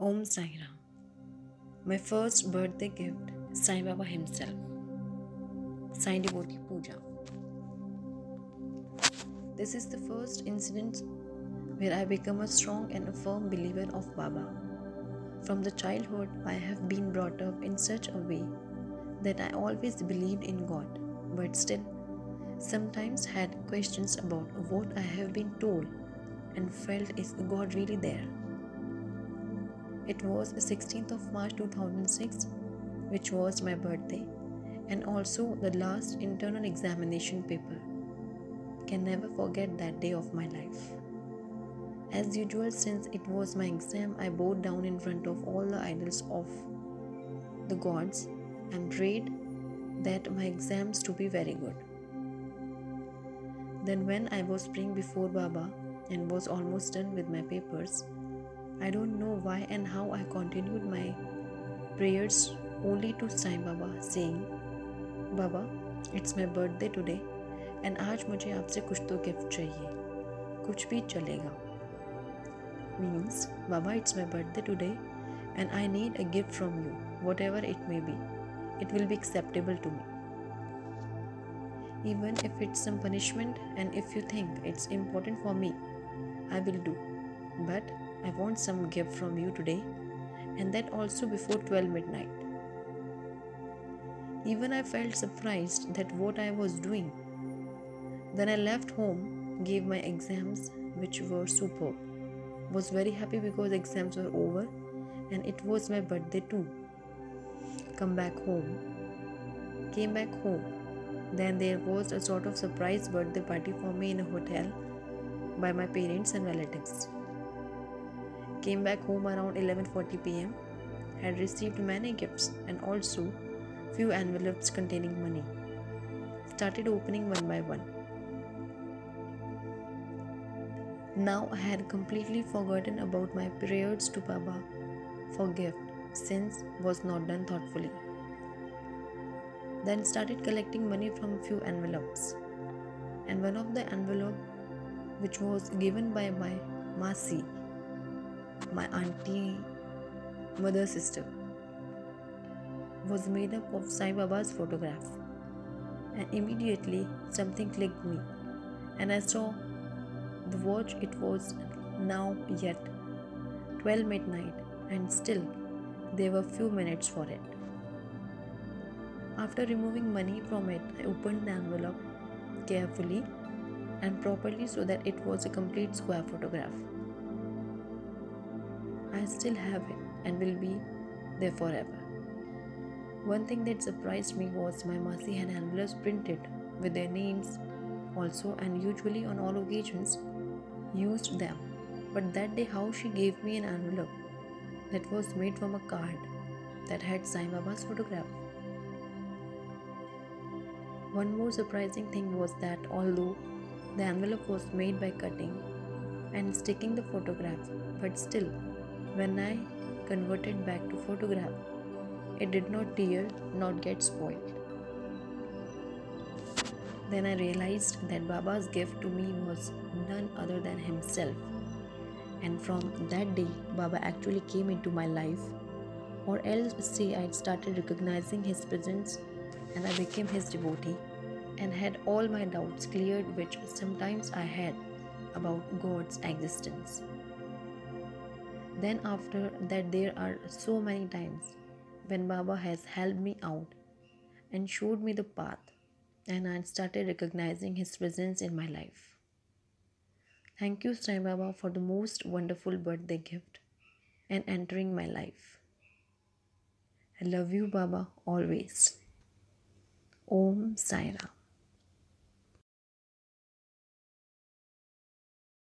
Om Sai Ram. My first birthday gift, Sai Baba himself. Sai Devotee Puja. This is the first incident where I become a strong and a firm believer of Baba. From the childhood, I have been brought up in such a way that I always believed in God, but still, sometimes had questions about what I have been told and felt is God really there? It was 16th of March 2006, which was my birthday, and also the last internal examination paper. Can never forget that day of my life. As usual, since it was my exam, I bowed down in front of all the idols of the gods and prayed that my exams to be very good. Then, when I was praying before Baba and was almost done with my papers, I don't know why and how I continued my prayers only to Sai Baba saying, Baba, it's my birthday today and आज मुझे आपसे कुछ तो gift चाहिए कुछ भी चलेगा means Baba it's my birthday today and I need a gift from you whatever it may be it will be acceptable to me even if it's some punishment and if you think it's important for me I will do but I want some gift from you today, and that also before 12 midnight. Even I felt surprised that what I was doing. Then I left home, gave my exams, which were superb. Was very happy because exams were over and it was my birthday too. Come back home. Came back home. Then there was a sort of surprise birthday party for me in a hotel by my parents and relatives. Came back home around 11:40 p.m. Had received many gifts and also few envelopes containing money. Started opening one by one. Now I had completely forgotten about my prayers to Baba for gift since was not done thoughtfully. Then started collecting money from few envelopes. And one of the envelope which was given by my Masi my auntie, mother, sister, was made up of Sai Baba's photograph. And immediately something clicked me, and I saw the watch. It was now yet 12 midnight, and still there were few minutes for it. After removing money from it, I opened the envelope carefully and properly so that it was a complete square photograph. I still have it and will be there forever. One thing that surprised me was my Masi had envelopes printed with their names also, and usually on all occasions used them. But that day, how she gave me an envelope that was made from a card that had Sai Baba's photograph. One more surprising thing was that although the envelope was made by cutting and sticking the photograph, but still when I converted back to photograph, it did not tear, not get spoiled. Then I realized that Baba's gift to me was none other than himself. And from that day, Baba actually came into my life. Or else say I started recognizing his presence and I became his devotee and had all my doubts cleared which sometimes I had about God's existence. Then, after that, there are so many times when Baba has helped me out and showed me the path, and I started recognizing His presence in my life. Thank you, Sai Baba, for the most wonderful birthday gift and entering my life. I love you, Baba, always. Om Sai Ram.